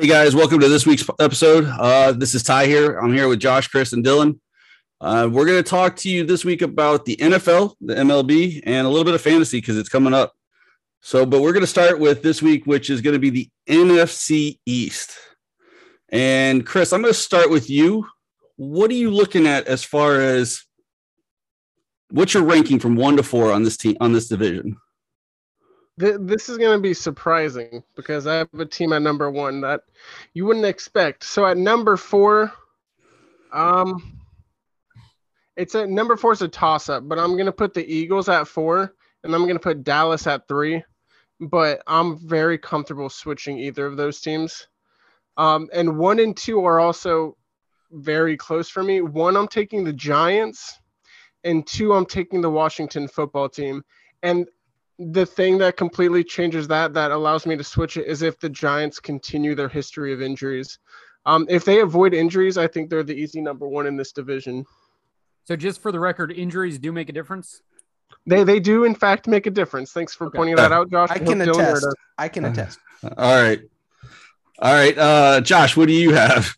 Hey guys, welcome to this week's episode. Uh, this is Ty here. I'm here with Josh, Chris, and Dylan. Uh, we're going to talk to you this week about the NFL, the MLB, and a little bit of fantasy because it's coming up. So, but we're going to start with this week, which is going to be the NFC East. And Chris, I'm going to start with you. What are you looking at as far as what's your ranking from one to four on this team on this division? This is going to be surprising because I have a team at number one that you wouldn't expect. So at number four, um, it's a number four is a toss up, but I'm going to put the Eagles at four and I'm going to put Dallas at three. But I'm very comfortable switching either of those teams. Um, and one and two are also very close for me. One, I'm taking the Giants, and two, I'm taking the Washington football team. And the thing that completely changes that, that allows me to switch it, is if the Giants continue their history of injuries. Um, if they avoid injuries, I think they're the easy number one in this division. So, just for the record, injuries do make a difference. They they do in fact make a difference. Thanks for okay. pointing that out, Josh. I can attest. I can attest. All right, all right, uh, Josh, what do you have?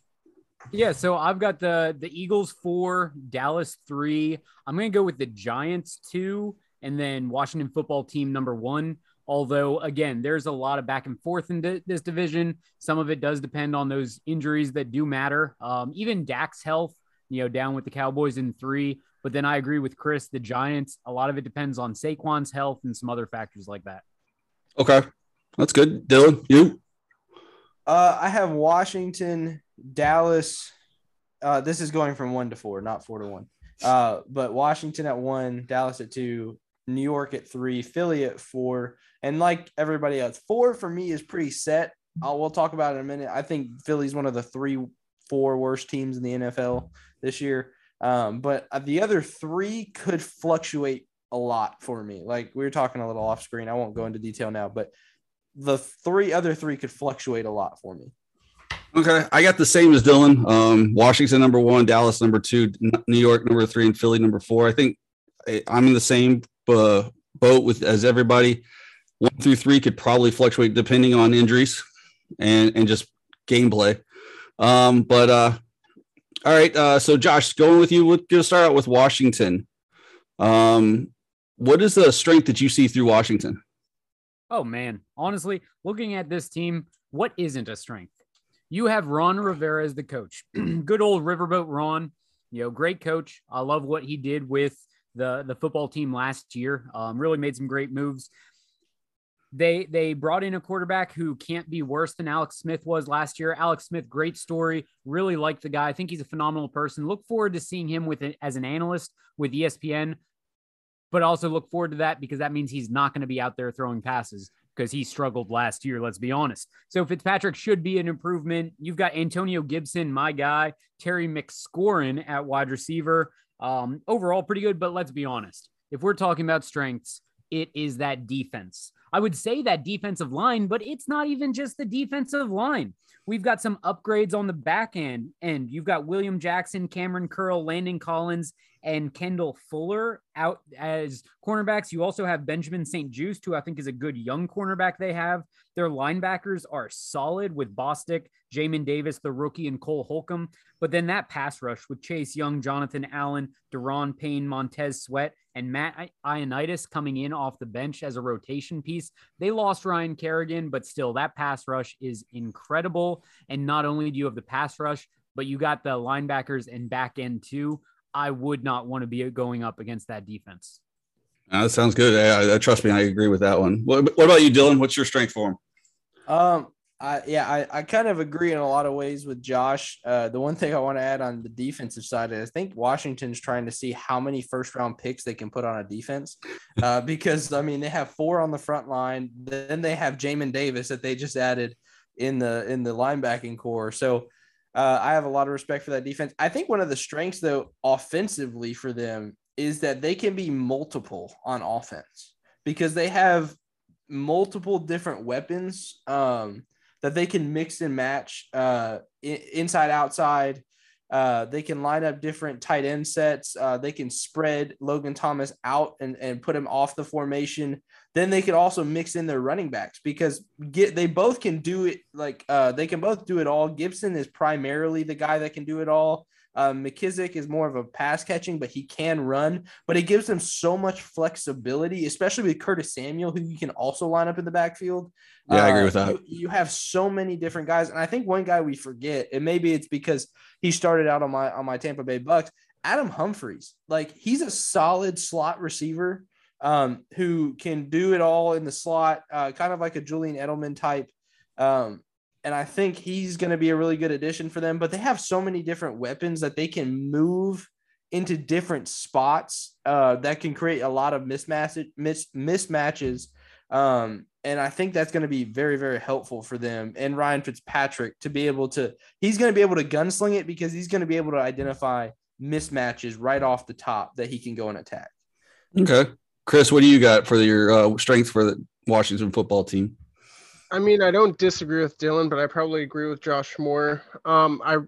Yeah, so I've got the the Eagles four, Dallas three. I'm gonna go with the Giants two, and then Washington football team number one. Although again, there's a lot of back and forth in this division. Some of it does depend on those injuries that do matter. Um, even Dak's health, you know, down with the Cowboys in three. But then I agree with Chris, the Giants. A lot of it depends on Saquon's health and some other factors like that. Okay, that's good. Dylan, you? Uh, I have Washington, Dallas. Uh, this is going from one to four, not four to one. Uh, but Washington at one, Dallas at two, New York at three, Philly at four, and like everybody else, four for me is pretty set. I'll, we'll talk about it in a minute. I think Philly's one of the three, four worst teams in the NFL this year. Um, but uh, the other three could fluctuate a lot for me. Like we were talking a little off screen. I won't go into detail now, but the three other three could fluctuate a lot for me. Okay, I got the same as Dylan. Um, Washington number one, Dallas number two, New York number three, and Philly number four. I think I'm in the same uh, boat with as everybody. One through three could probably fluctuate depending on injuries and and just gameplay. Um, but uh, all right, uh, so Josh, going with you, we're gonna start out with Washington. Um, what is the strength that you see through Washington? Oh man, honestly, looking at this team, what isn't a strength? You have Ron Rivera as the coach. Good old Riverboat Ron, you know, great coach. I love what he did with the the football team last year. Um, really made some great moves. They they brought in a quarterback who can't be worse than Alex Smith was last year. Alex Smith, great story. Really like the guy. I think he's a phenomenal person. Look forward to seeing him with it as an analyst with ESPN but also look forward to that because that means he's not going to be out there throwing passes because he struggled last year, let's be honest. So Fitzpatrick should be an improvement. You've got Antonio Gibson, my guy, Terry McScorin at wide receiver. Um, overall, pretty good, but let's be honest. If we're talking about strengths, it is that defense. I would say that defensive line, but it's not even just the defensive line. We've got some upgrades on the back end, and you've got William Jackson, Kamren Curl, Landon Collins, and Kendall Fuller out as cornerbacks. You also have Benjamin St-Juste, who I think is a good young cornerback they have. Their linebackers are solid with Bostic, Jamin Davis, the rookie, and Cole Holcomb. But then that pass rush with Chase Young, Jonathan Allen, Daron Payne, Montez Sweat, and Matt Ioannidis coming in off the bench as a rotation piece. They lost Ryan Kerrigan, but still, that pass rush is incredible. And not only do you have the pass rush, but you got the linebackers and back end too. I would not want to be going up against that defense. that sounds good. I, I, trust me, I agree with that one. What, what about you, Dylan? What's your strength for him? Um, I, yeah, I, I kind of agree in a lot of ways with Josh. Uh, the one thing I want to add on the defensive side is I think Washington's trying to see how many first round picks they can put on a defense. Uh, because, I mean, they have four on the front line. Then they have Jamin Davis that they just added in the in the linebacking core. So uh, I have a lot of respect for that defense. I think one of the strengths, though, offensively for them is that they can be multiple on offense because they have multiple different weapons. Um, that they can mix and match uh, inside outside. Uh, they can line up different tight end sets. Uh, they can spread Logan Thomas out and, and put him off the formation. Then they could also mix in their running backs because get they both can do it like uh, they can both do it all. Gibson is primarily the guy that can do it all. Um, McKissic is more of a pass catching, but he can run. But it gives them so much flexibility, especially with Curtis Samuel, who you can also line up in the backfield. Yeah, I agree with uh, that. You, you have so many different guys, and I think one guy we forget, and maybe it's because he started out on my on my Tampa Bay Bucks. Adam Humphries, like he's a solid slot receiver um, who can do it all in the slot, uh, kind of like a Julian Edelman type. Um, and I think he's going to be a really good addition for them. But they have so many different weapons that they can move into different spots uh, that can create a lot of mismatch mis- mismatches. Um, and I think that's going to be very, very helpful for them and Ryan Fitzpatrick to be able to. He's going to be able to gunsling it because he's going to be able to identify mismatches right off the top that he can go and attack. Okay, Chris, what do you got for your uh, strength for the Washington football team? I mean, I don't disagree with Dylan, but I probably agree with Josh more. Um, I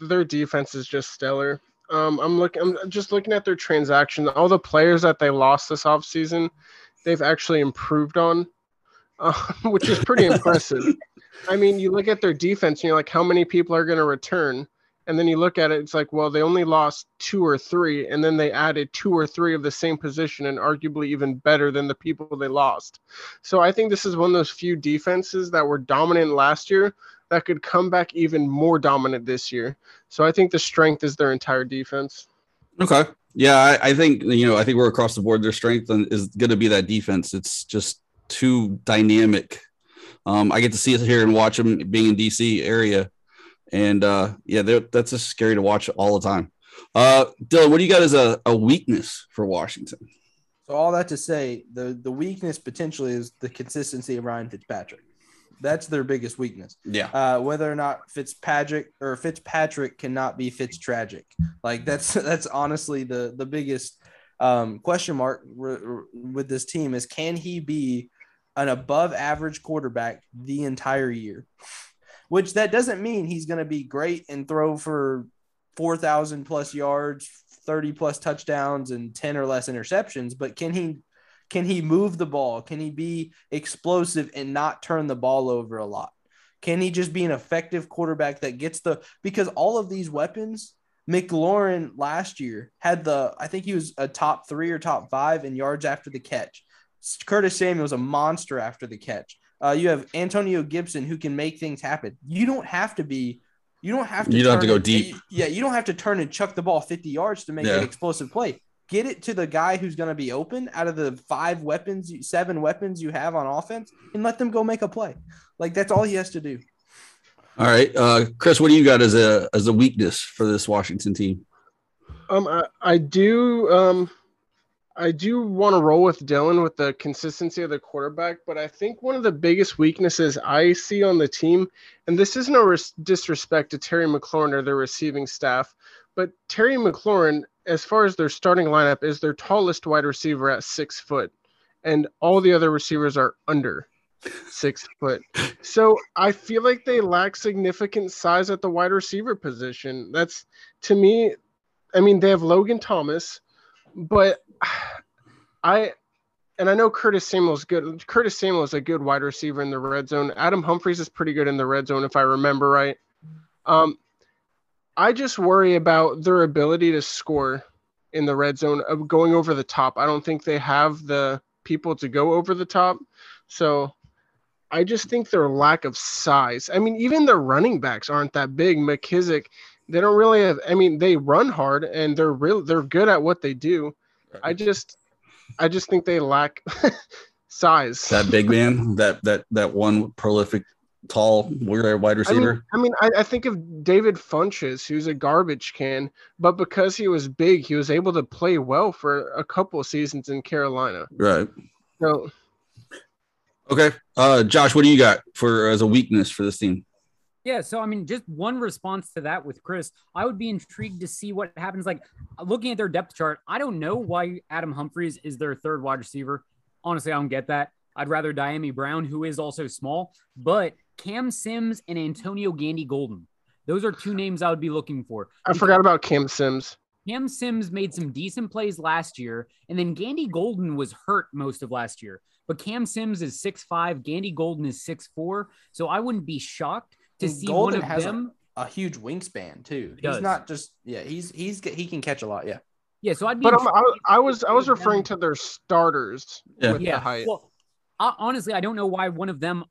their defense is just stellar. Um, I'm looking. I'm just looking at their transaction. All the players that they lost this offseason, they've actually improved on, uh, which is pretty impressive. I mean, you look at their defense, and you're like, how many people are going to return? And then you look at it, it's like, well, they only lost two or three, and then they added two or three of the same position, and arguably even better than the people they lost. So I think this is one of those few defenses that were dominant last year that could come back even more dominant this year. So I think the strength is their entire defense. Okay. Yeah, I, I think you know, I think we're across the board. Their strength is going to be that defense. It's just too dynamic. Um, I get to see it here and watch them being in DC area, and uh, yeah, that's just scary to watch all the time. Uh, Dylan, what do you got as a, a weakness for Washington? So all that to say, the the weakness potentially is the consistency of Ryan Fitzpatrick. That's their biggest weakness. Yeah. Uh, whether or not Fitzpatrick or Fitzpatrick cannot be Fitz tragic, like that's that's honestly the the biggest um, question mark with this team is can he be an above average quarterback the entire year? Which that doesn't mean he's going to be great and throw for four thousand plus yards, thirty plus touchdowns, and ten or less interceptions, but can he can he move the ball? Can he be explosive and not turn the ball over a lot? Can he just be an effective quarterback that gets the because all of these weapons, McLaurin last year had the I think he was a top three or top five in yards after the catch. Curtis Samuel was a monster after the catch. Uh, you have Antonio Gibson who can make things happen. You don't have to be you don't have to you don't have to go and, deep. Yeah, you don't have to turn and chuck the ball 50 yards to make yeah. an explosive play get it to the guy who's going to be open out of the five weapons, seven weapons you have on offense, and let them go make a play. Like that's all he has to do. All right, uh, Chris, what do you got as a as a weakness for this Washington team? Um, I, I do um, I do want to roll with Dylan with the consistency of the quarterback, but I think one of the biggest weaknesses I see on the team, and this is no res- disrespect to Terry McLaurin or their receiving staff, but Terry McLaurin as far as their starting lineup, is their tallest wide receiver at six foot, and all the other receivers are under six foot. So I feel like they lack significant size at the wide receiver position. That's to me, I mean, they have Logan Thomas, but I and I know Curtis Samuel is good. Curtis Samuel is a good wide receiver in the red zone. Adam Humphries is pretty good in the red zone, if I remember right. Um, I just worry about their ability to score in the red zone of going over the top. I don't think they have the people to go over the top. So I just think their lack of size. I mean, even their running backs aren't that big. McKissic, they don't really have I mean, they run hard and they're real they're good at what they do. I just I just think they lack size. That big man, that that that one prolific tall wide receiver. I mean, I, mean I, I, think of David Funchess, who's a garbage can, but because he was big, he was able to play well for a couple seasons in Carolina. Right. So. Okay, uh, Josh, what do you got for as a weakness for this team? Yeah, so I mean, just one response to that with Chris, I would be intrigued to see what happens. Like looking at their depth chart, I don't know why Adam Humphries is their third wide receiver. Honestly, I don't get that. I'd rather Dyami Brown, who is also small, but Cam Sims and Antonio Gandy Golden. Those are two names I would be looking for. I forgot about Cam Sims. Cam Sims made some decent plays last year, and then Gandy Golden was hurt most of last year. But Cam Sims is 6'5, Gandy Golden is 6'4. So I wouldn't be shocked to And see Golden one of has them. A huge wingspan too. He He's does. not just yeah. He's he's he can catch a lot. Yeah. Yeah, so I'd be But I'm, I, I was I was of them- referring to their starters Yeah. with yeah. the height. Well, I, honestly, I don't know why one of them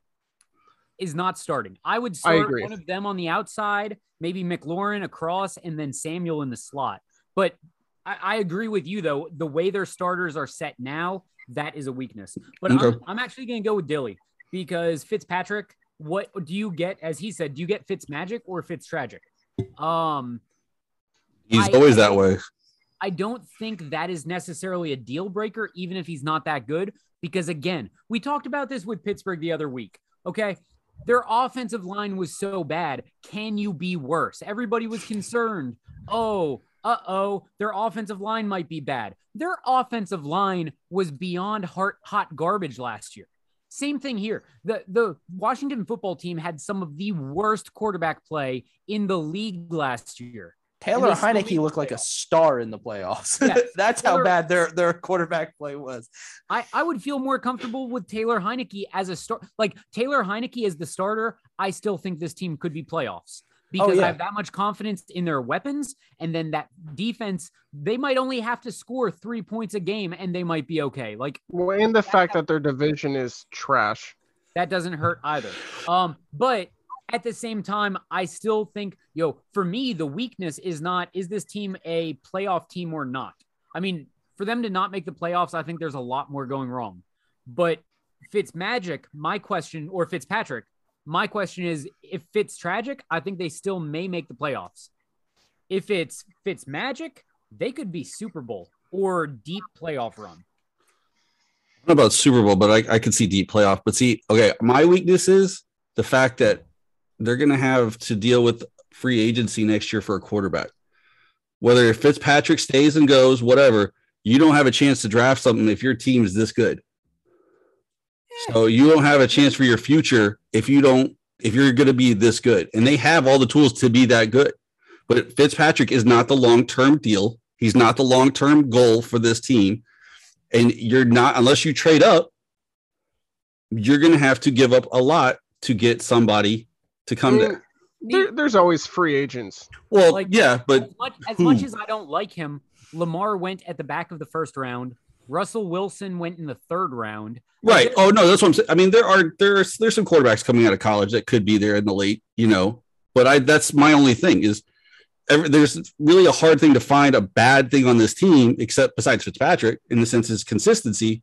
is not starting. I would I start agree. one of them on the outside, maybe McLaurin across, and then Samuel in the slot. But I, I agree with you though. The way their starters are set now, that is a weakness. But Okay. I'm, I'm actually going to go with Dilly because Fitzpatrick. What do you get? As he said, do you get Fitz magic or Fitz tragic? Um, He's I- always that way. I don't think that is necessarily a deal breaker, even if he's not that good. Because again, we talked about this with Pittsburgh the other week. Okay. Their offensive line was so bad. Can you be worse? Everybody was concerned. Oh, uh oh, their offensive line might be bad. Their offensive line was beyond hot, hot garbage last year. Same thing here. The the Washington football team had some of the worst quarterback play in the league last year. Taylor Heinicke looked like a star in the playoffs. Yeah, That's how bad their their quarterback play was. I, I would feel more comfortable with Taylor Heinicke as a start. Like Taylor Heinicke as the starter, I still think this team could be playoffs because yeah. I have that much confidence in their weapons. And then that defense, they might only have to score three points a game and they might be okay. Like Well, and the fact that their division is trash. that doesn't hurt either. Um, but at the same time, I still think, yo, for me, the weakness is not is this team a playoff team or not? I mean, for them to not make the playoffs, I think there's a lot more going wrong. But Fitzmagic, my question, or Fitzpatrick, my question is if Fitz tragic, I think they still may make the playoffs. If it's Fitz magic, they could be Super Bowl or deep playoff run. I don't know about Super Bowl, but I, I could see deep playoff. But see, okay, my weakness is the fact that they're going to have to deal with free agency next year for a quarterback. Whether Fitzpatrick stays and goes, whatever, you don't have a chance to draft something if your team is this good. So you don't have a chance for your future if you don't, if you're going to be this good. And they have all the tools to be that good. But Fitzpatrick is not the long term deal. He's not the long term goal for this team and you're not unless you trade up you're going to have to give up a lot to get somebody to come I there mm, There, there's always free agents. well Like- yeah but as much, as much as I don't like him, Lamar went at the back of the first round. Russell Wilson went in the third round. right oh no that's what i'm saying i mean there are there's there's some quarterbacks coming out of college that could be there in the late you know but i that's my only thing is every, there's really a hard thing to find a bad thing on this team except besides fitzpatrick in the sense is consistency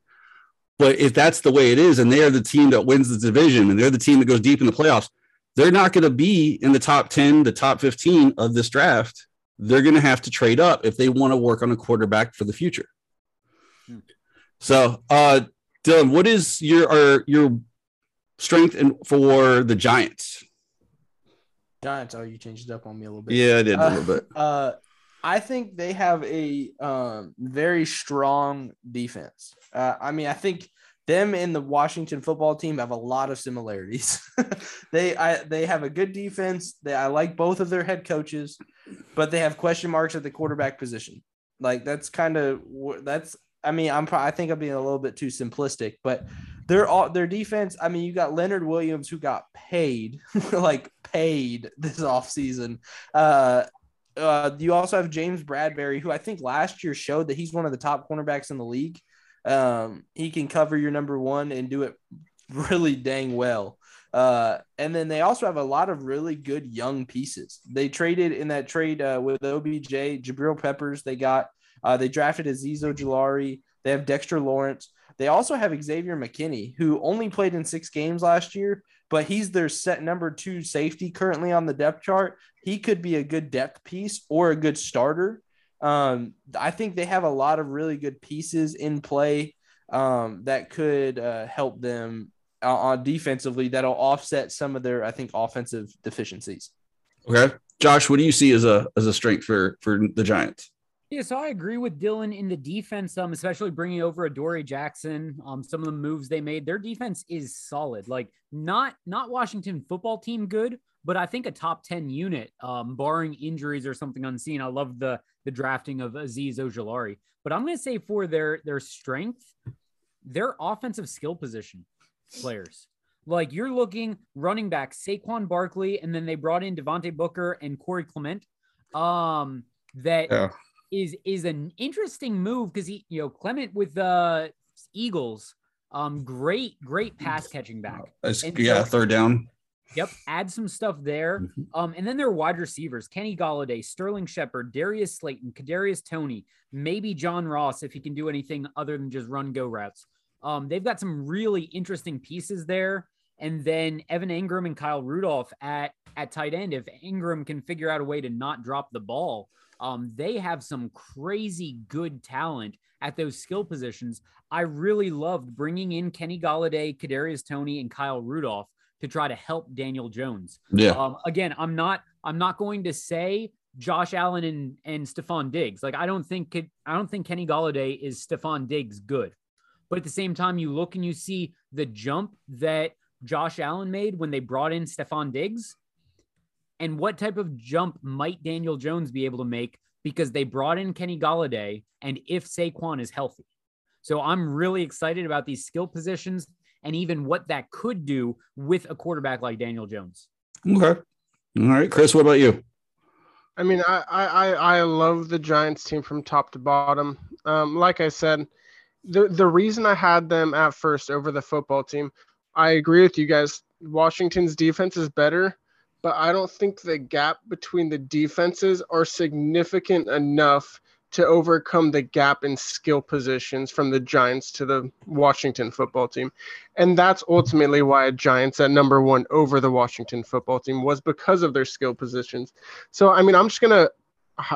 but if that's the way it is and they're the team that wins the division and they're the team that goes deep in the playoffs they're not going to be in the top 10 the top 15 of this draft they're going to have to trade up if they want to work on a quarterback for the future. So uh dylan what is your or your strength in, for the giants Giants. Oh, you changed it up on me a little bit. yeah i did a Uh, little bit Uh, I think they have a um, very strong defense. Uh, I mean, I think them and the Washington football team have a lot of similarities. they I, they have a good defense. They, I like both of their head coaches, but they have question marks at the quarterback position. Like that's kind of that's. I mean, I'm pro- I think I'm being a little bit too simplistic, but they're all their defense. I mean, you got Leonard Williams who got paid, like paid this offseason. Uh, uh, you also have James Bradberry, who I think last year showed that he's one of the top cornerbacks in the league. Um, he can cover your number one and do it really dang well. Uh, and then they also have a lot of really good young pieces. They traded in that trade uh, with OBJ, Jabril Peppers. They got uh, they drafted Azeez Ojulari. They have Dexter Lawrence. They also have Xavier McKinney, who only played in six games last year, but he's their set number two safety currently on the depth chart. He could be a good depth piece or a good starter. Um, I think they have a lot of really good pieces in play um, that could uh, help them uh, on defensively. That'll offset some of their, I think, offensive deficiencies. okay josh what do you see as a as a strength for for the giants Yeah, so I agree with Dylan in the defense, um, especially bringing over Adoree' Jackson. Um, some of the moves they made, their defense is solid. Like not not Washington football team good, but I think a top 10 unit, um, barring injuries or something unseen. I love the the drafting of Azeez Ojulari. But I'm gonna say for their their strength, their offensive skill position players. Like you're looking running back Saquon Barkley, and then they brought in Devontae Booker and Corey Clement. Um, that Yeah. Is is an interesting move because he, you know, Clement with the Eagles, um, great, great pass catching back. And yeah, so- third down. Yep, add some stuff there. Mhm. Um, and then their wide receivers: Kenny Golladay, Sterling Shepard, Darius Slayton, Kadarius Toney, maybe John Ross if he can do anything other than just run go routes. Um, they've got some really interesting pieces there. And then Evan Engram and Kyle Rudolph at at tight end. If Engram can figure out a way to not drop the ball, um, they have some crazy good talent at those skill positions. I really loved bringing in Kenny Golladay, Kadarius Toney, and Kyle Rudolph to try to help Daniel Jones. Yeah. Um, again, I'm not I'm not going to say Josh Allen and and Stefon Diggs. Like I don't think I don't think Kenny Golladay is Stefon Diggs good. But at the same time, you look and you see the jump that Josh Allen made when they brought in Stefon Diggs. And what type of jump might Daniel Jones be able to make because they brought in Kenny Golladay and if Saquon is healthy. So I'm really excited about these skill positions and even what that could do with a quarterback like Daniel Jones. Okay. All right, Chris. What about you? I mean, I, I, I I love the Giants team from top to bottom. Um, like I said, the the reason I had them at first over the football team, I agree with you guys. Washington's defense is better, but I don't think the gap between the defenses are significant enough to overcome the gap in skill positions from the Giants to the Washington football team. And that's ultimately why a Giants at number one over the Washington football team was because of their skill positions. So I mean, I'm just gonna,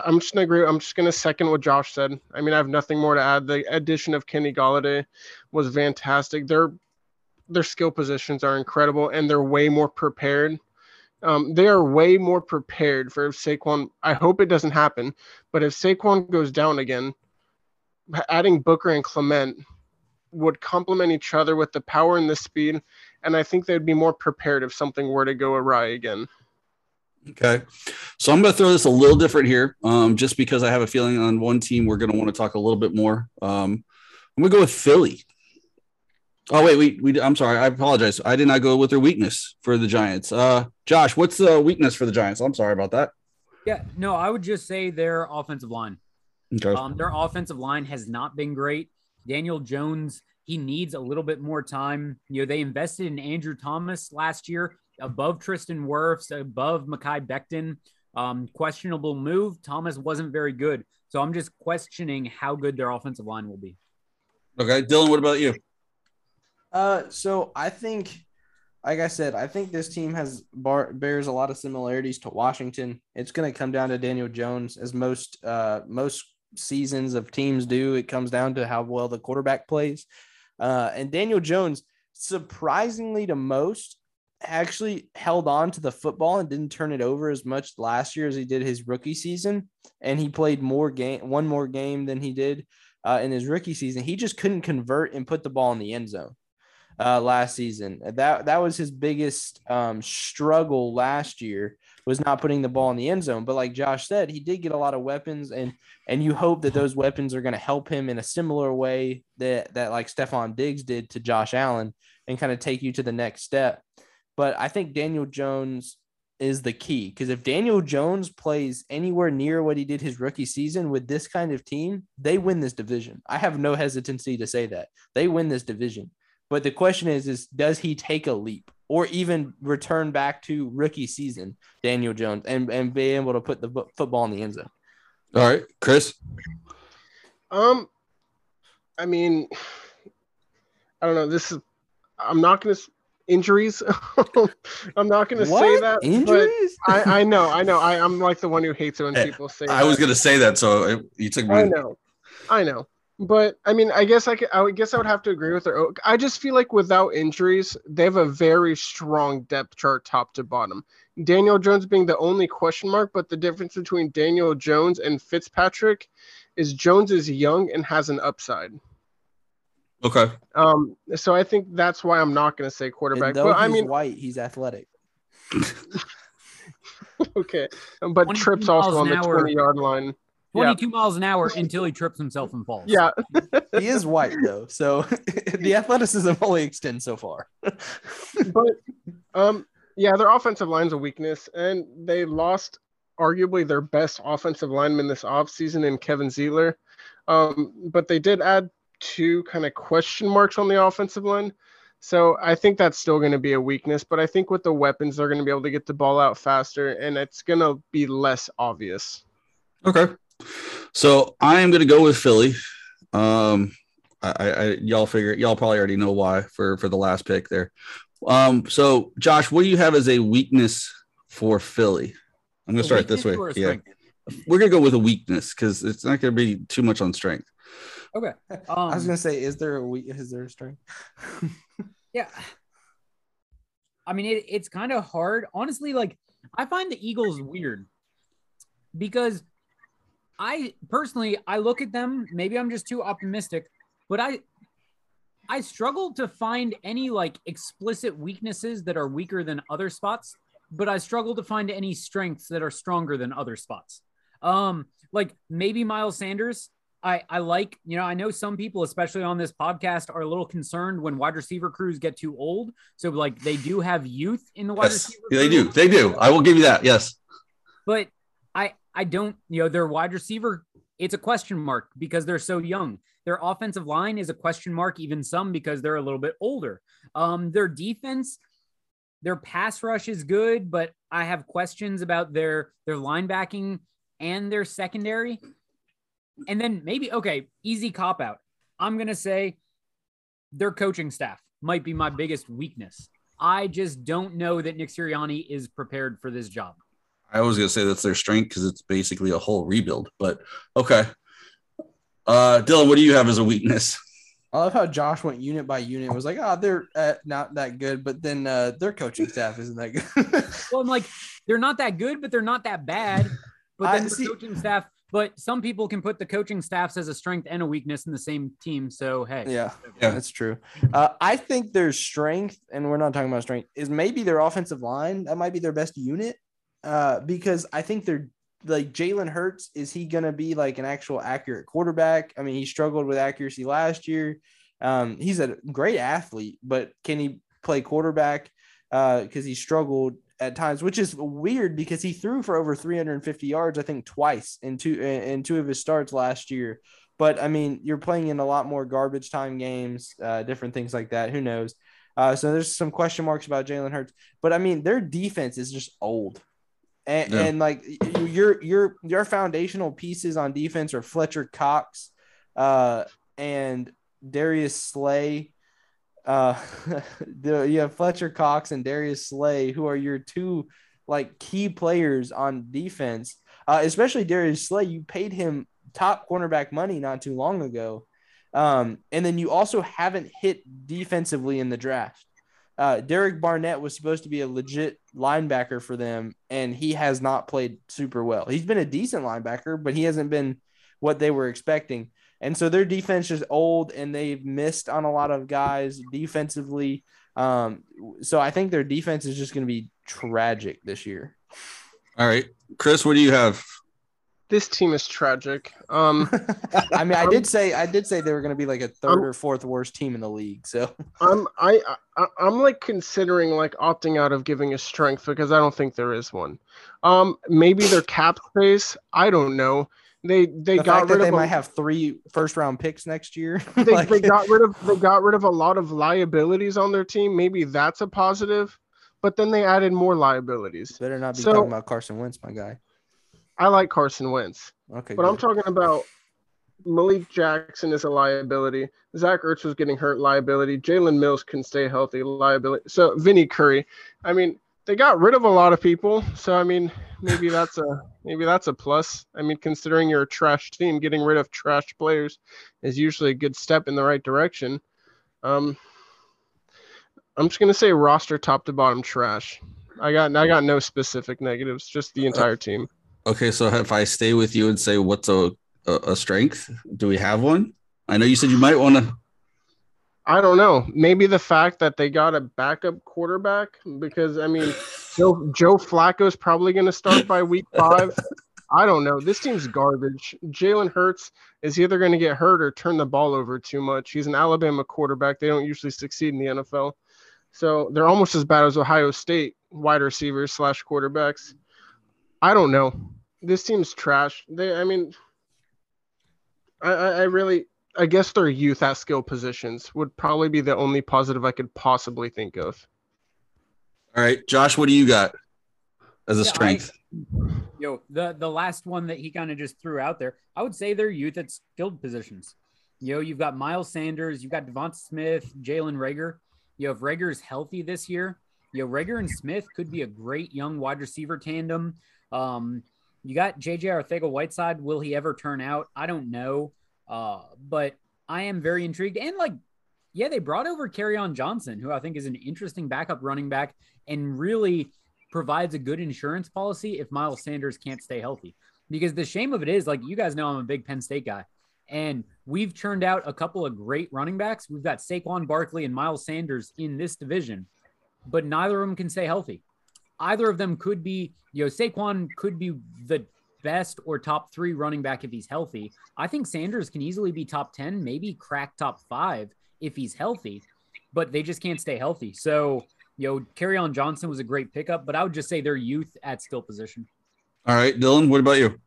I'm just gonna agree. I'm just gonna second what Josh said. I mean, I have nothing more to add. The addition of Kenny Golladay was fantastic. Their their skill positions are incredible, and they're way more prepared. Um, they are way more prepared for if Saquon. I hope it doesn't happen, but if Saquon goes down again, adding Booker and Clement would complement each other with the power and the speed, and I think they'd be more prepared if something were to go awry again. Okay. So I'm going to throw this a little different here, um, just because I have a feeling on one team we're going to want to talk a little bit more. Um, I'm going to go with Philly. Oh wait, we, we I'm sorry. I apologize. I did not go with their weakness for the Giants. Uh, Josh, what's the weakness for the Giants? I'm sorry about that. Yeah, no, I would just say their offensive line. Okay. Um, their offensive line has not been great. Daniel Jones, he needs a little bit more time. You know, they invested in Andrew Thomas last year above Tristan Wirfs, above Mekhi Becton. Um, questionable move. Thomas wasn't very good. So I'm just questioning how good their offensive line will be. Okay, Dylan, what about you? Uh, so I think, like I said, I think this team has bar- bears a lot of similarities to Washington. It's going to come down to Daniel Jones, as most uh most seasons of teams do. It comes down to how well the quarterback plays. Uh, and Daniel Jones, surprisingly to most, actually held on to the football and didn't turn it over as much last year as he did his rookie season. And he played more game, one more game than he did uh, in his rookie season. He just couldn't convert and put the ball in the end zone uh, last season. That that was his biggest um, struggle last year was not putting the ball in the end zone. But like Josh said, he did get a lot of weapons, and and you hope that those weapons are going to help him in a similar way that that like Stefon Diggs did to Josh Allen and kind of take you to the next step. But I think Daniel Jones is the key because if Daniel Jones plays anywhere near what he did his rookie season with this kind of team, they win this division. I have no hesitancy to say that they win this division. But the question is, is does he take a leap or even return back to rookie season, Daniel Jones, and, and be able to put the football in the end zone? All right, Chris. Um, I mean, I don't know. This is. I'm not gonna injuries. I'm not gonna say that. Injuries? I, I know, I know. I, I'm like the one who hates it when people say. I was going to say that, so it, you took me. I know, I know. But I mean, I guess I could, I would guess I would have to agree with her. I just feel like without injuries, they have a very strong depth chart, top to bottom. Daniel Jones being the only question mark, but the difference between Daniel Jones and Fitzpatrick is Jones is young and has an upside. Okay. Um, so I think that's why I'm not going to say quarterback. And though But I he's mean, white, he's athletic. okay, but 22 trips also on the 20 yard line. Yeah. 22 miles an hour until he trips himself and falls. Yeah, he is white though, so the athleticism only extends so far. but um, yeah, their offensive line's a weakness, and they lost arguably their best offensive lineman this offseason in Kevin Zeitler. Um, but they did add two kind of question marks on the offensive line. So I think that's still going to be a weakness, but I think with the weapons, they're going to be able to get the ball out faster, and it's going to be less obvious. Okay. So I am going to go with Philly. Um, I, I, y'all figure y'all probably already know why for for the last pick there. Um, so Josh, what do you have as a weakness for Philly? I'm going to A start this way. weakness or a Yeah, strength? we're going to go with a weakness because it's not going to be too much on strength. Okay. I was Um, gonna say, is there a weak? Is there a strength? Yeah. I mean, it, it's kind of hard. Honestly, like, I find the Eagles weird because I personally, I look at them, maybe I'm just too optimistic, but I, I struggle to find any like explicit weaknesses that are weaker than other spots, but I struggle to find any strengths that are stronger than other spots. Um, like maybe Miles Sanders, I, I like, you know, I know some people, especially on this podcast, are a little concerned when wide receiver crews get too old. So, like, they do have youth in the wide Yes, receiver. they crew, do. They do. I will give you that. Yes. But I, I don't, you know, their wide receiver, it's a question mark because they're so young. Their offensive line is a question mark, even some because they're a little bit older. Um, their defense, their pass rush is good, but I have questions about their their linebacking and their secondary. And then maybe okay, easy cop out. I'm gonna say their coaching staff might be my biggest weakness. I just don't know that Nick Sirianni is prepared for this job. I was going to say that's their strength because it's basically a whole rebuild. But okay. Uh, Dylan, what do you have as a weakness? I love how Josh went unit by unit. Was like, oh, they're uh, not that good, but then uh, their coaching staff isn't that good. Well, I'm like, they're not that good, but they're not that bad. But I then the see- coaching staff, but some people can put the coaching staffs as a strength and a weakness in the same team. So hey, yeah, Yeah. that's true. Uh, I think their strength, and we're not talking about strength, is maybe their offensive line. That might be their best unit, uh, because I think they're like Jalen Hurts. Is he going to be like an actual accurate quarterback? I mean, he struggled with accuracy last year. Um, he's a great athlete, but can he play quarterback? Because he struggled at times, which is weird because he threw for over 350 yards, I think, twice in two in two of his starts last year. But I mean, you're playing in a lot more garbage time games, uh, different things like that. Who knows? Uh, so there's some question marks about Jalen Hurts, but I mean, their defense is just old, and, Yeah. and like your your your foundational pieces on defense are Fletcher Cox, uh, and Darius Slay. Uh, the, you have Fletcher Cox and Darius Slay, who are your two like key players on defense. Uh, especially Darius Slay, you paid him top cornerback money not too long ago. Um, and then you also haven't hit defensively in the draft. Uh, Derek Barnett was supposed to be a legit linebacker for them, and he has not played super well. He's been a decent linebacker, but he hasn't been what they were expecting. And so their defense is old, and they've missed on a lot of guys defensively. Um, so I think their defense is just going to be tragic this year. All right. Chris, what do you have? This team is tragic. Um, I mean, I did say I did say they were going to be like a third Um, or fourth worst team in the league. So I'm I, I I'm like considering like opting out of giving a strength because I don't think there is one. Um, maybe their cap space. I don't know. They they the got rid they of a- might have three first round picks next year. they, like- they got rid of they got rid of a lot of liabilities on their team. Maybe that's a positive, but then they added more liabilities. better not be So- talking about Carson Wentz, my guy. I like Carson Wentz, Okay, but I'm talking about Malik Jackson is a liability. Zach Ertz was getting hurt, liability. Jalen Mills can stay healthy, liability. So Vinny Curry, I mean, they got rid of a lot of people. So I mean, maybe that's a maybe that's a plus. I mean, considering you're a trash team, getting rid of trash players is usually a good step in the right direction. Um, I'm just gonna say roster top to bottom trash. I got I got no specific negatives, just the entire team. Okay, so if I stay with you and say what's a a, strength, do we have one? I know you said you might want to. I don't know. Maybe the fact that they got a backup quarterback because I mean Joe Joe Flacco's probably going to start by week five. I don't know. This team's garbage. Jalen Hurts is either going to get hurt or turn the ball over too much. He's an Alabama quarterback. They don't usually succeed in the NFL. So they're almost as bad as Ohio State wide receivers slash quarterbacks. I don't know. This team's trash. They, I mean, I, I really, I guess their youth at skill positions would probably be the only positive I could possibly think of. All right, Josh, what do you got as a Yeah, strength? Yo, the the last one that he kind of just threw out there, I would say they're youth at skilled positions. Yo, you've got Miles Sanders, you've got Devonta Smith, Jalen Reagor. Yo, if Reagor is healthy this year, yo, Reagor and Smith could be a great young wide receiver tandem. Um, you got JJ Arcega-Whiteside. Will he ever turn out? I don't know. Uh, but I am very intrigued. And like, yeah, they brought over on Johnson, who I think is an interesting backup running back and really provides a good insurance policy if Miles Sanders can't stay healthy. Because the shame of it is, like, you guys know I'm a big Penn State guy. And we've churned out a couple of great running backs. We've got Saquon Barkley and Miles Sanders in this division, but neither of them can stay healthy. Either of them could be, you know, Saquon could be the best or top three running back if he's healthy. I think Sanders can easily be top 10, maybe crack top five if he's healthy, but they just can't stay healthy. So, you know, Kerryon Johnson was a great pickup, but I would just say they're youth at skill position. All right, Dylan, what about you?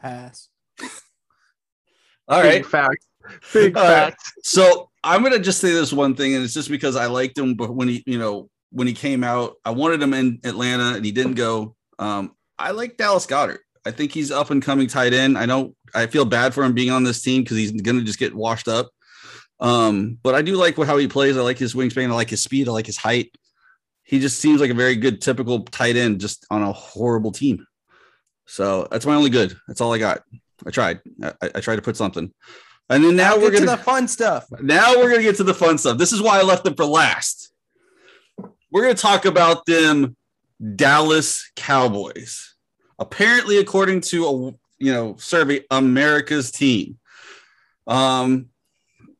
Pass. All Big right. fact. Big All right. fact. So I'm gonna just say this one thing, and it's just because I liked him, but when he, you know, when he came out, I wanted him in Atlanta, and he didn't go. Um, I like Dallas Goedert. I think he's up and coming tight end. I know I feel bad for him being on this team because he's gonna just get washed up. Um, but I do like how he plays. I like his wingspan. I like his speed. I like his height. He just seems like a very good typical tight end, just on a horrible team. So that's my only good. That's all I got. I tried. I, I tried to put something. And then now Now we're gonna to the fun stuff. now we're gonna get to the fun stuff. This is why I left them for last. We're gonna talk about them Dallas Cowboys. Apparently, according to a you know survey, America's team. Um,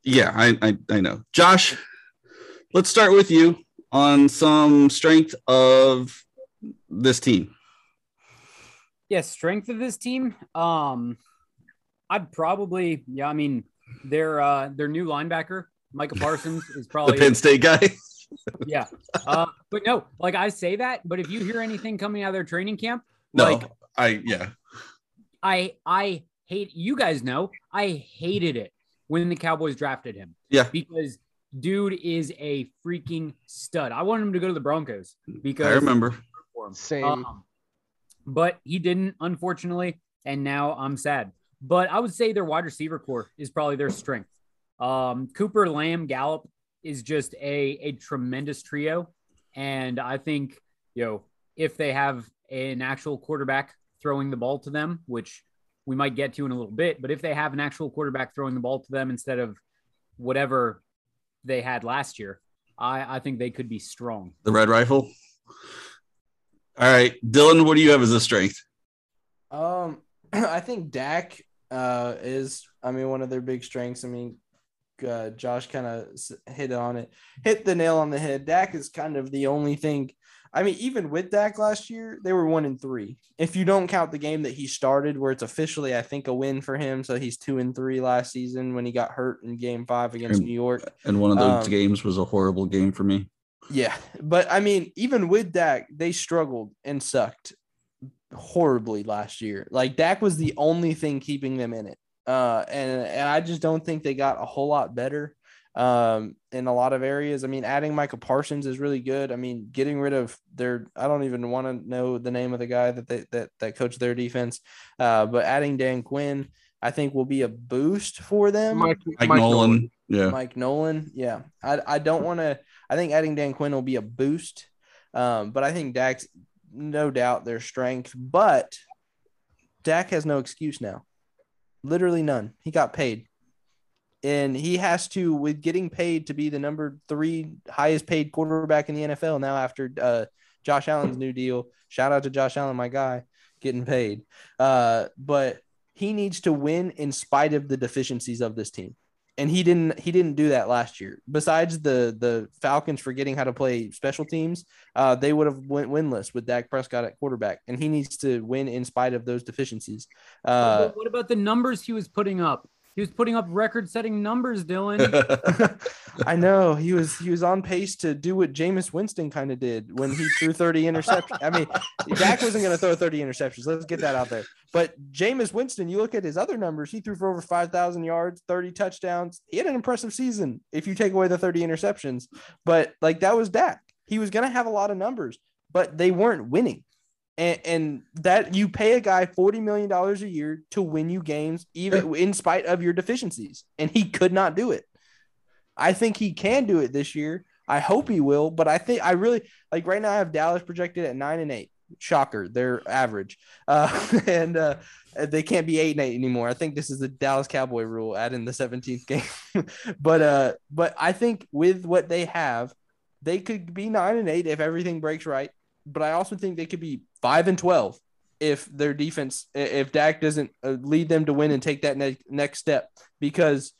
yeah, I I, I know. Josh, let's start with you on some strength of this team. Yes, strength of this team. Um, I'd probably, yeah, I mean, their uh their new linebacker, Micah Parsons, is probably The Penn State guy. Yeah. Uh, but no, like I say that, but if you hear anything coming out of their training camp, no, like I yeah. I I hate you guys know I hated it when the Cowboys drafted him. Yeah. Because dude is a freaking stud. I wanted him to go to the Broncos because I remember. Same. Um, but he didn't, unfortunately, and now I'm sad. But I would say their wide receiver core is probably their strength. Um, Cooper, Lamb, Gallup is just a a tremendous trio, and I think you know if they have an actual quarterback throwing the ball to them, which we might get to in a little bit, but if they have an actual quarterback throwing the ball to them instead of whatever they had last year, I I think they could be strong. The red rifle. All right, Dylan, what do you have as a strength? Um, I think Dak uh, is, I mean, one of their big strengths. I mean, uh, Josh kind of hit on it, hit the nail on the head. Dak is kind of the only thing. I mean, even with Dak last year, they were one and three. If you don't count the game that he started, where it's officially, I think, a win for him. So he's two and three last season when he got hurt in Game Five against Um, New York. And one of those Um, games was a horrible game for me. Yeah, but I mean, even with Dak, they struggled and sucked horribly last year. Like Dak was the only thing keeping them in it, uh, and and I just don't think they got a whole lot better um, in a lot of areas. I mean, adding Micah Parsons is really good. I mean, getting rid of their I don't even want to know the name of the guy that they that that coached their defense, uh, but adding Dan Quinn. I think will be a boost for them. Mike, Mike, Nolan. Yeah. Mike Nolan. Yeah. I, I don't want to. I think adding Dan Quinn will be a boost. Um, but I think Dak's no doubt their strength. But Dak has no excuse now. Literally none. He got paid. And he has to, with getting paid to be the number three highest paid quarterback in the NFL now after uh, Josh Allen's new deal. Shout out to Josh Allen, my guy, getting paid. Uh, but he needs to win in spite of the deficiencies of this team. And he didn't he didn't do that last year. Besides the the Falcons forgetting how to play special teams, uh, they would have went winless with Dak Prescott at quarterback, and he needs to win in spite of those deficiencies. Uh, what about the numbers he was putting up? He was putting up record-setting numbers, Dylan. I know he was he was on pace to do what Jameis Winston kind of did when he threw 30 interceptions. I mean, Dak wasn't going to throw 30 interceptions. Let's get that out there. But Jameis Winston, you look at his other numbers, he threw for over 5,000 yards, 30 touchdowns. He had an impressive season if you take away the 30 interceptions. But like that was Dak. He was going to have a lot of numbers, but they weren't winning and, and that you pay a guy $40 million a year to win you games, even in spite of your deficiencies. And he could not do it. I think he can do it this year. I hope he will, but I think I really like right now I have Dallas projected at nine and eight. Shocker, they're average. Uh, and uh, they can't be eight and eight anymore. I think this is the Dallas Cowboy rule, add in the 17th game. but uh, but I think with what they have, they could be nine and eight if everything breaks right. But I also think they could be five and twelve if their defense if Dak doesn't uh, lead them to win and take that ne- next step because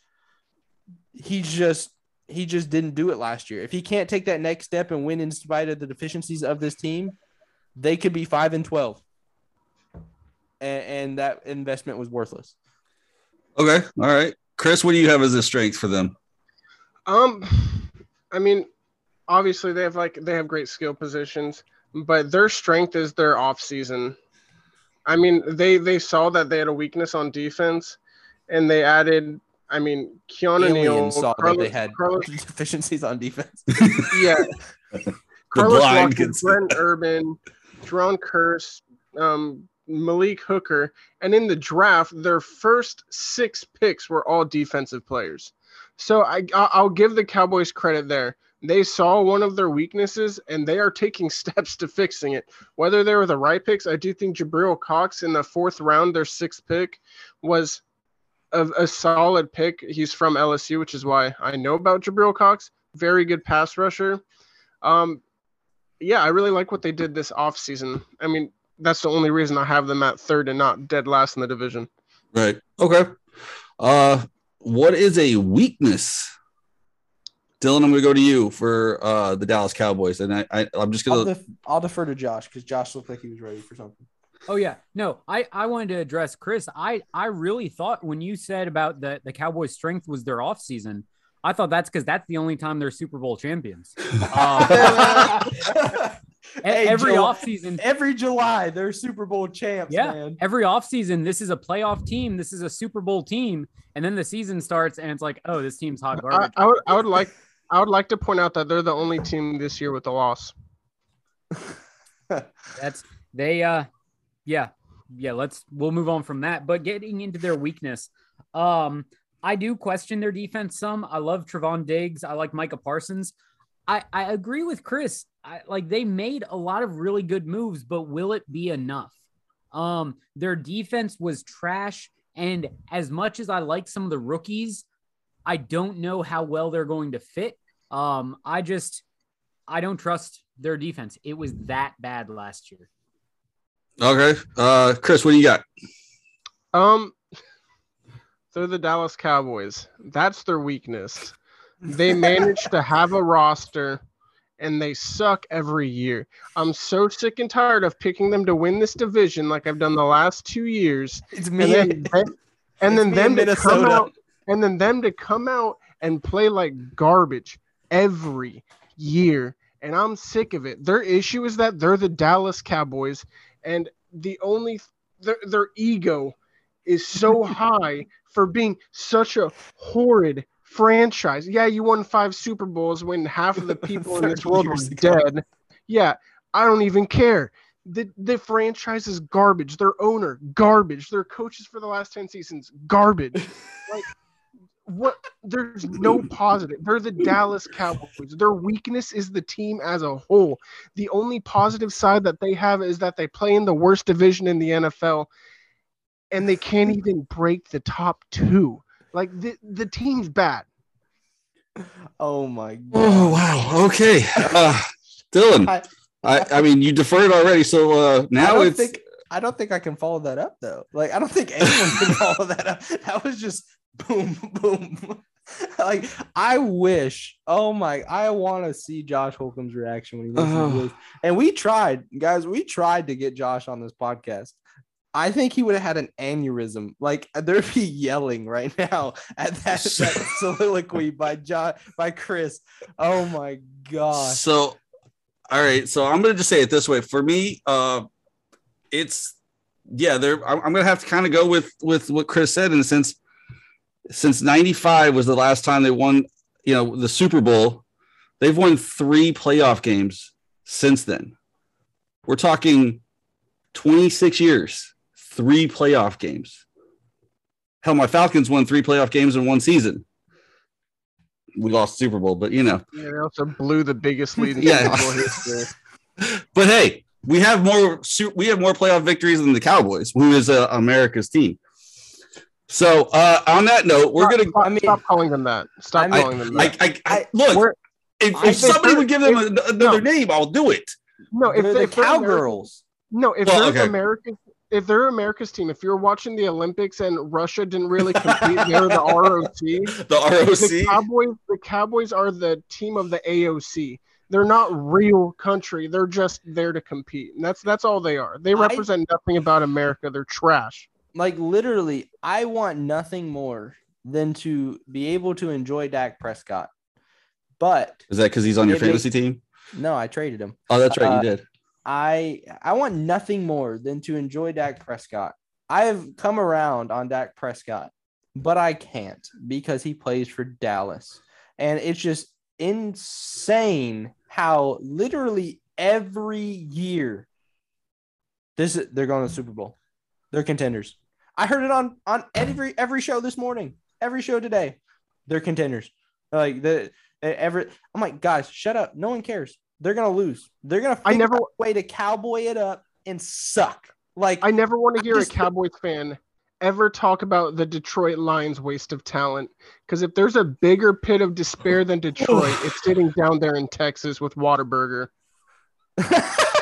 he just he just didn't do it last year. If he can't take that next step and win in spite of the deficiencies of this team, they could be five and twelve, and, and that investment was worthless. Okay, all right, Chris, what do you have as a strength for them? Um, I mean, obviously they have like they have great skill positions but their strength is their off season. I mean, they they saw that they had a weakness on defense, and they added. I mean, Keanu Neal saw Carlos, that they had Carlos, deficiencies on defense. yeah, Carlos Walker, Brent Urban, Jayron Kearse, um, Malik Hooker, and in the draft, their first six picks were all defensive players. So I I'll give the Cowboys credit there they saw one of their weaknesses and they are taking steps to fixing it. Whether they were the right picks, I do think Jabril Cox in the fourth round, their sixth pick, was a, a solid pick. He's from LSU, which is why I know about Jabril Cox. Very good pass rusher. Um, yeah, I really like what they did this offseason. I mean, that's the only reason I have them at third and not dead last in the division. Right. Okay. Uh, what is a weakness Dylan, I'm going to go to you for uh, the Dallas Cowboys, and I, I am just going to. Def- I'll defer to Josh because Josh looked like he was ready for something. Oh yeah, no, I I wanted to address Chris. I I really thought when you said about the the Cowboys' strength was their off season, I thought that's because that's the only time they're Super Bowl champions. Um, hey, every July, offseason, every July, they're Super Bowl champs. Yeah, man. every offseason, this is a playoff team. This is a Super Bowl team, and then the season starts, and it's like, oh, this team's hot garbage. I, I would, I would like I would like to point out that they're the only team this year with a loss. That's they uh yeah. Yeah, let's we'll move on from that. But getting into their weakness, um, I do question their defense some. I love Trevon Diggs. I like Micah Parsons. I, I agree with Chris. I, like they made a lot of really good moves, but will it be enough? Um, their defense was trash. And as much as I like some of the rookies, I don't know how well they're going to fit. Um, I just I don't trust their defense. It was that bad last year. Okay. Uh Chris, what do you got? Um they're the Dallas Cowboys. That's their weakness. They managed to have a roster and they suck every year. I'm so sick and tired of picking them to win this division like I've done the last two years. It's me. And then, and then them to come out and then them to come out and play like garbage every year. And I'm sick of it. Their issue is that they're the Dallas Cowboys, and the only their, their ego is so high for being such a horrid franchise. Yeah, you won five Super Bowls when half of the people in this world were dead. Yeah, I don't even care. The the franchise is garbage. Their owner, garbage. Their coaches for the last 10 seasons, garbage. like what there's no positive. They're the Dallas Cowboys. Their weakness is the team as a whole. The only positive side that they have is that they play in the worst division in the NFL and they can't even break the top 2. Like the the team's bad. Oh my god. Oh wow. Okay. Uh, Dylan. I, I, I mean you deferred already so uh now it's think, I don't think I can follow that up though. Like I don't think anyone can follow that up. That was just boom, boom. like I wish. Oh my! I want to see Josh Holcomb's reaction when he listens to this. And we tried, guys. We tried to get Josh on this podcast. I think he would have had an aneurysm. Like there'd be yelling right now at that, that soliloquy by John by Chris. Oh my god! So, all right. So I'm gonna just say it this way. For me, uh, it's yeah. There, I'm, I'm gonna have to kind of go with with what Chris said in a sense since '95 was the last time they won. You know, the Super Bowl. They've won three playoff games since then. We're talking 26 years, three playoff games. Hell, my Falcons won three playoff games in one season. We lost Super Bowl, but you know. Yeah, they also blew the biggest lead in Yeah. History. But hey, we have more we have more playoff victories than the Cowboys, who is uh, America's team. So uh, on that note, we're gonna. Stop, I mean- stop calling them that. Stop I calling them I, that. I, I, I- look. we're- if, if think somebody would give them if- another no. name, I'll do it. no, if, They're they, the if they're American- cowgirls. No, if Well, they're okay. American, if they're America's team, if you're watching the Olympics and Russia didn't really compete, they're the ROC. The ROC. The Cowboys, the Cowboys are the team of the AOC. They're not real country. They're just there to compete, and that's that's all they are. They I- represent nothing about America. They're trash. Like literally, I want nothing more than to be able to enjoy Dak Prescott. But Is that because he's on your It makes- fantasy team? no, I traded him. Oh, that's right, Uh, you did. I I want nothing more than to enjoy Dak Prescott. I have come around on Dak Prescott, but I can't because he plays for Dallas. And it's just insane how literally every year this is, they're going to the Super Bowl. They're contenders. I heard it on on every every show this morning, every show today. They're contenders. Like the every I'm like, guys, shut up. No one cares. They're gonna lose. They're gonna I never- way to cowboy it up and suck. Like I never want to hear a Cowboys fan ever talk about the Detroit Lions' waste of talent. Because if there's a bigger pit of despair than Detroit, it's sitting down there in Texas with Whataburger.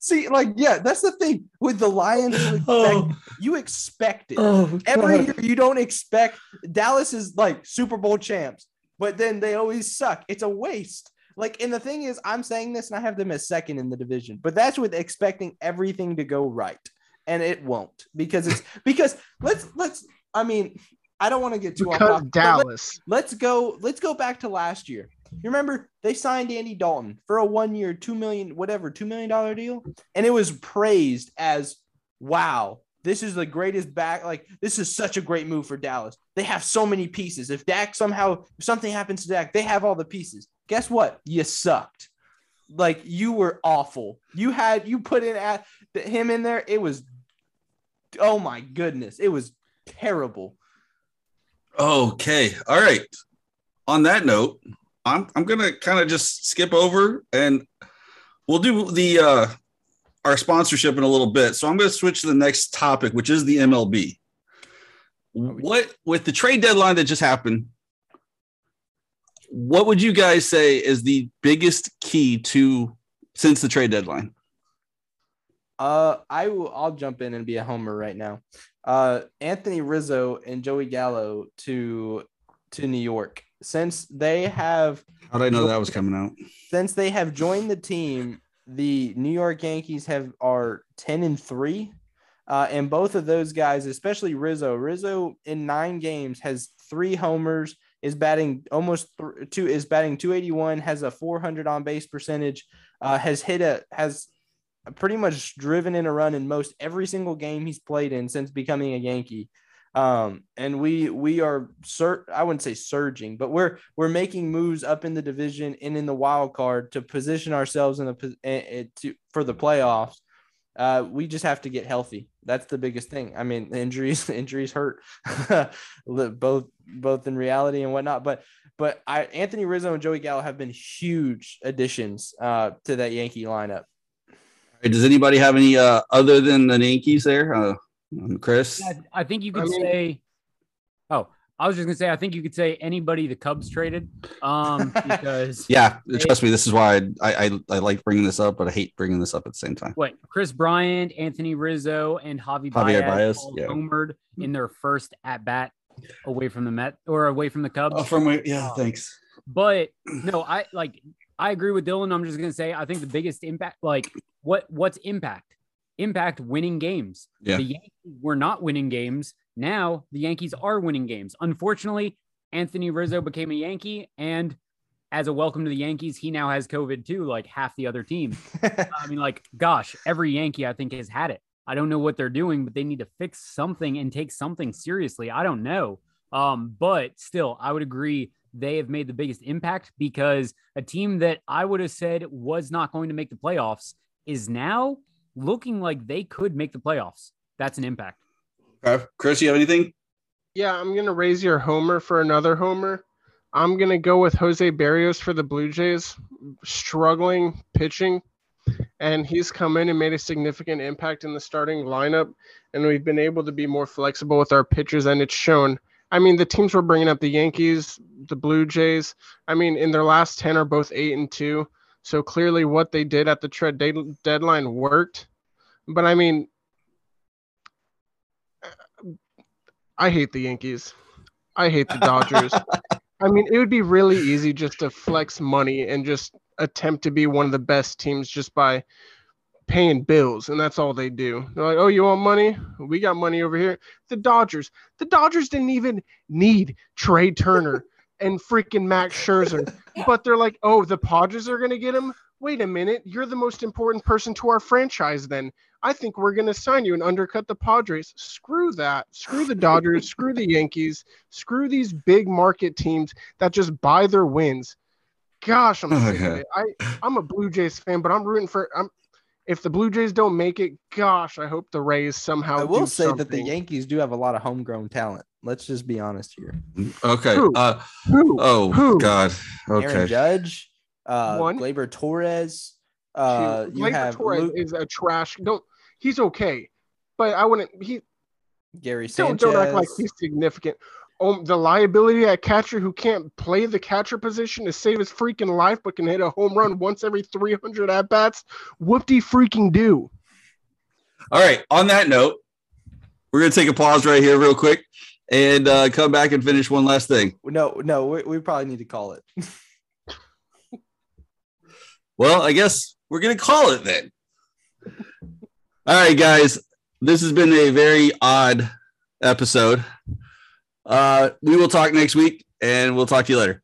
See, like, yeah, that's the thing with the Lions. You oh. expect, Oh, you expect it. oh Every year, you don't expect Dallas is like Super Bowl champs, but then they always suck. It's a waste. Like, and the thing is, I'm saying this, and I have them as second in the division, but that's with expecting everything to go right, and it won't because it's because let's let's. I mean, I don't want to get too off Because topic, let- Dallas. let's go let's go back to last year you remember they signed andy dalton for a one year two million whatever two million dollar deal? And it was praised as wow this is the greatest back like this is such a great move for dallas. They have so many pieces. If dak somehow if something happens to dak they have all the pieces. Guess what? You sucked. Like you were awful. You had you put in at him in there. It was oh my goodness. It was terrible. Okay. All right. On that note, I'm I'm gonna kind of just skip over and we'll do the uh our sponsorship in a little bit. So I'm gonna switch to the next topic, which is the MLB. What with the trade deadline that just happened, what would you guys say is the biggest key to since the trade deadline? Uh, I will. I'll jump in and be a homer right now. Uh, Anthony Rizzo and Joey Gallo to to New York since they have How did I know that was coming out? since they have joined the team. The New York Yankees have are ten and three, uh, and both of those guys, especially Rizzo. Rizzo in nine games has three homers. Is batting almost th- two. Is batting two eighty one. Has a four hundred on base percentage. Uh, has hit a has pretty much driven in a run in most every single game he's played in since becoming a Yankee. Um, and we we are sur- I wouldn't say surging, but we're we're making moves up in the division and in the wild card to position ourselves in the eh, eh, to for the playoffs. Uh, we just have to get healthy. That's the biggest thing. I mean, injuries injuries hurt, both both in reality and whatnot. But but I Anthony Rizzo and Joey Gallo have been huge additions uh, to that Yankee lineup. Does anybody have any uh other than the Yankees there? Um, Chris? Yeah, I think you could I mean- say. Oh, I was just gonna say. I think you could say anybody the Cubs traded, um, because Yeah, trust me, this is why I, I I like bringing this up, but I hate bringing this up at the same time. what Kris Bryant, Anthony Rizzo, and Javi Javier Baez, Baez, all yeah. homered in their first at bat away from the Met or away from the Cubs. Oh, from my, yeah, thanks. But no, I like I agree with Dylan. I'm just gonna say I think the biggest impact, like what what's impact? Impact winning games. Yeah. The Yankees were not winning games. Now the Yankees are winning games. Unfortunately, Anthony Rizzo became a Yankee, and as a welcome to the Yankees, he now has COVID too, like half the other team. I mean, like, gosh, every Yankee I think has had it. I don't know what they're doing, but they need to fix something and take something seriously. I don't know. Um, but still, I would agree they have made the biggest impact because a team that I would have said was not going to make the playoffs is now looking like they could make the playoffs. That's an impact. Okay. Chris, you have anything? Yeah, I'm gonna raise your homer for another homer. I'm gonna go with Jose Berrios for the Blue Jays, struggling pitching, and he's come in and made a significant impact in the starting lineup. And we've been able to be more flexible with our pitchers, and it's shown. I mean, the teams we're bringing up, the Yankees, the Blue Jays. I mean, in their last ten are both eight and two. So clearly, what they did at the trade deadline worked. But I mean, I hate the Yankees. I hate the Dodgers. I mean, it would be really easy just to flex money and just attempt to be one of the best teams just by paying bills, and that's all they do. They're like, "Oh, you want money? We got money over here." The Dodgers, the Dodgers didn't even need Trey Turner and freaking Max Scherzer, but they're like, "Oh, the Padres are gonna get him." Wait a minute, you're the most important person to our franchise. Then I think we're gonna sign you and undercut the Padres. Screw that. Screw the Dodgers. screw the Yankees. Screw these big market teams that just buy their wins. Gosh, I'm oh, sick of Okay. it. I I'm a Blue Jays fan, but I'm rooting for. I'm if the Blue Jays don't make it, gosh, I hope the Rays somehow. I will do say that the. Yankees do have a lot of homegrown talent. Let's just be honest here. Okay. Who? Uh, Who? oh, Who? God. Aaron Judge, uh, One. Gleyber Torres. Uh, you Gleyber have Torres Luke, is a trash. Don't. He's okay, but I wouldn't. He Gary Sanchez. don't don't act like he's significant. Oh, the liability at catcher who can't play the catcher position to save his freaking life, but can hit a home run once every 300 at bats. Whoop-de freaking do. All right. On that note, we're going to take a pause right here, real quick, and uh, come back and finish one last thing. no, no, we, we probably need to call it. Well, I guess we're going to call it then. All right, guys. This has been a very odd episode. Uh, we will talk next week, and we'll talk to you later.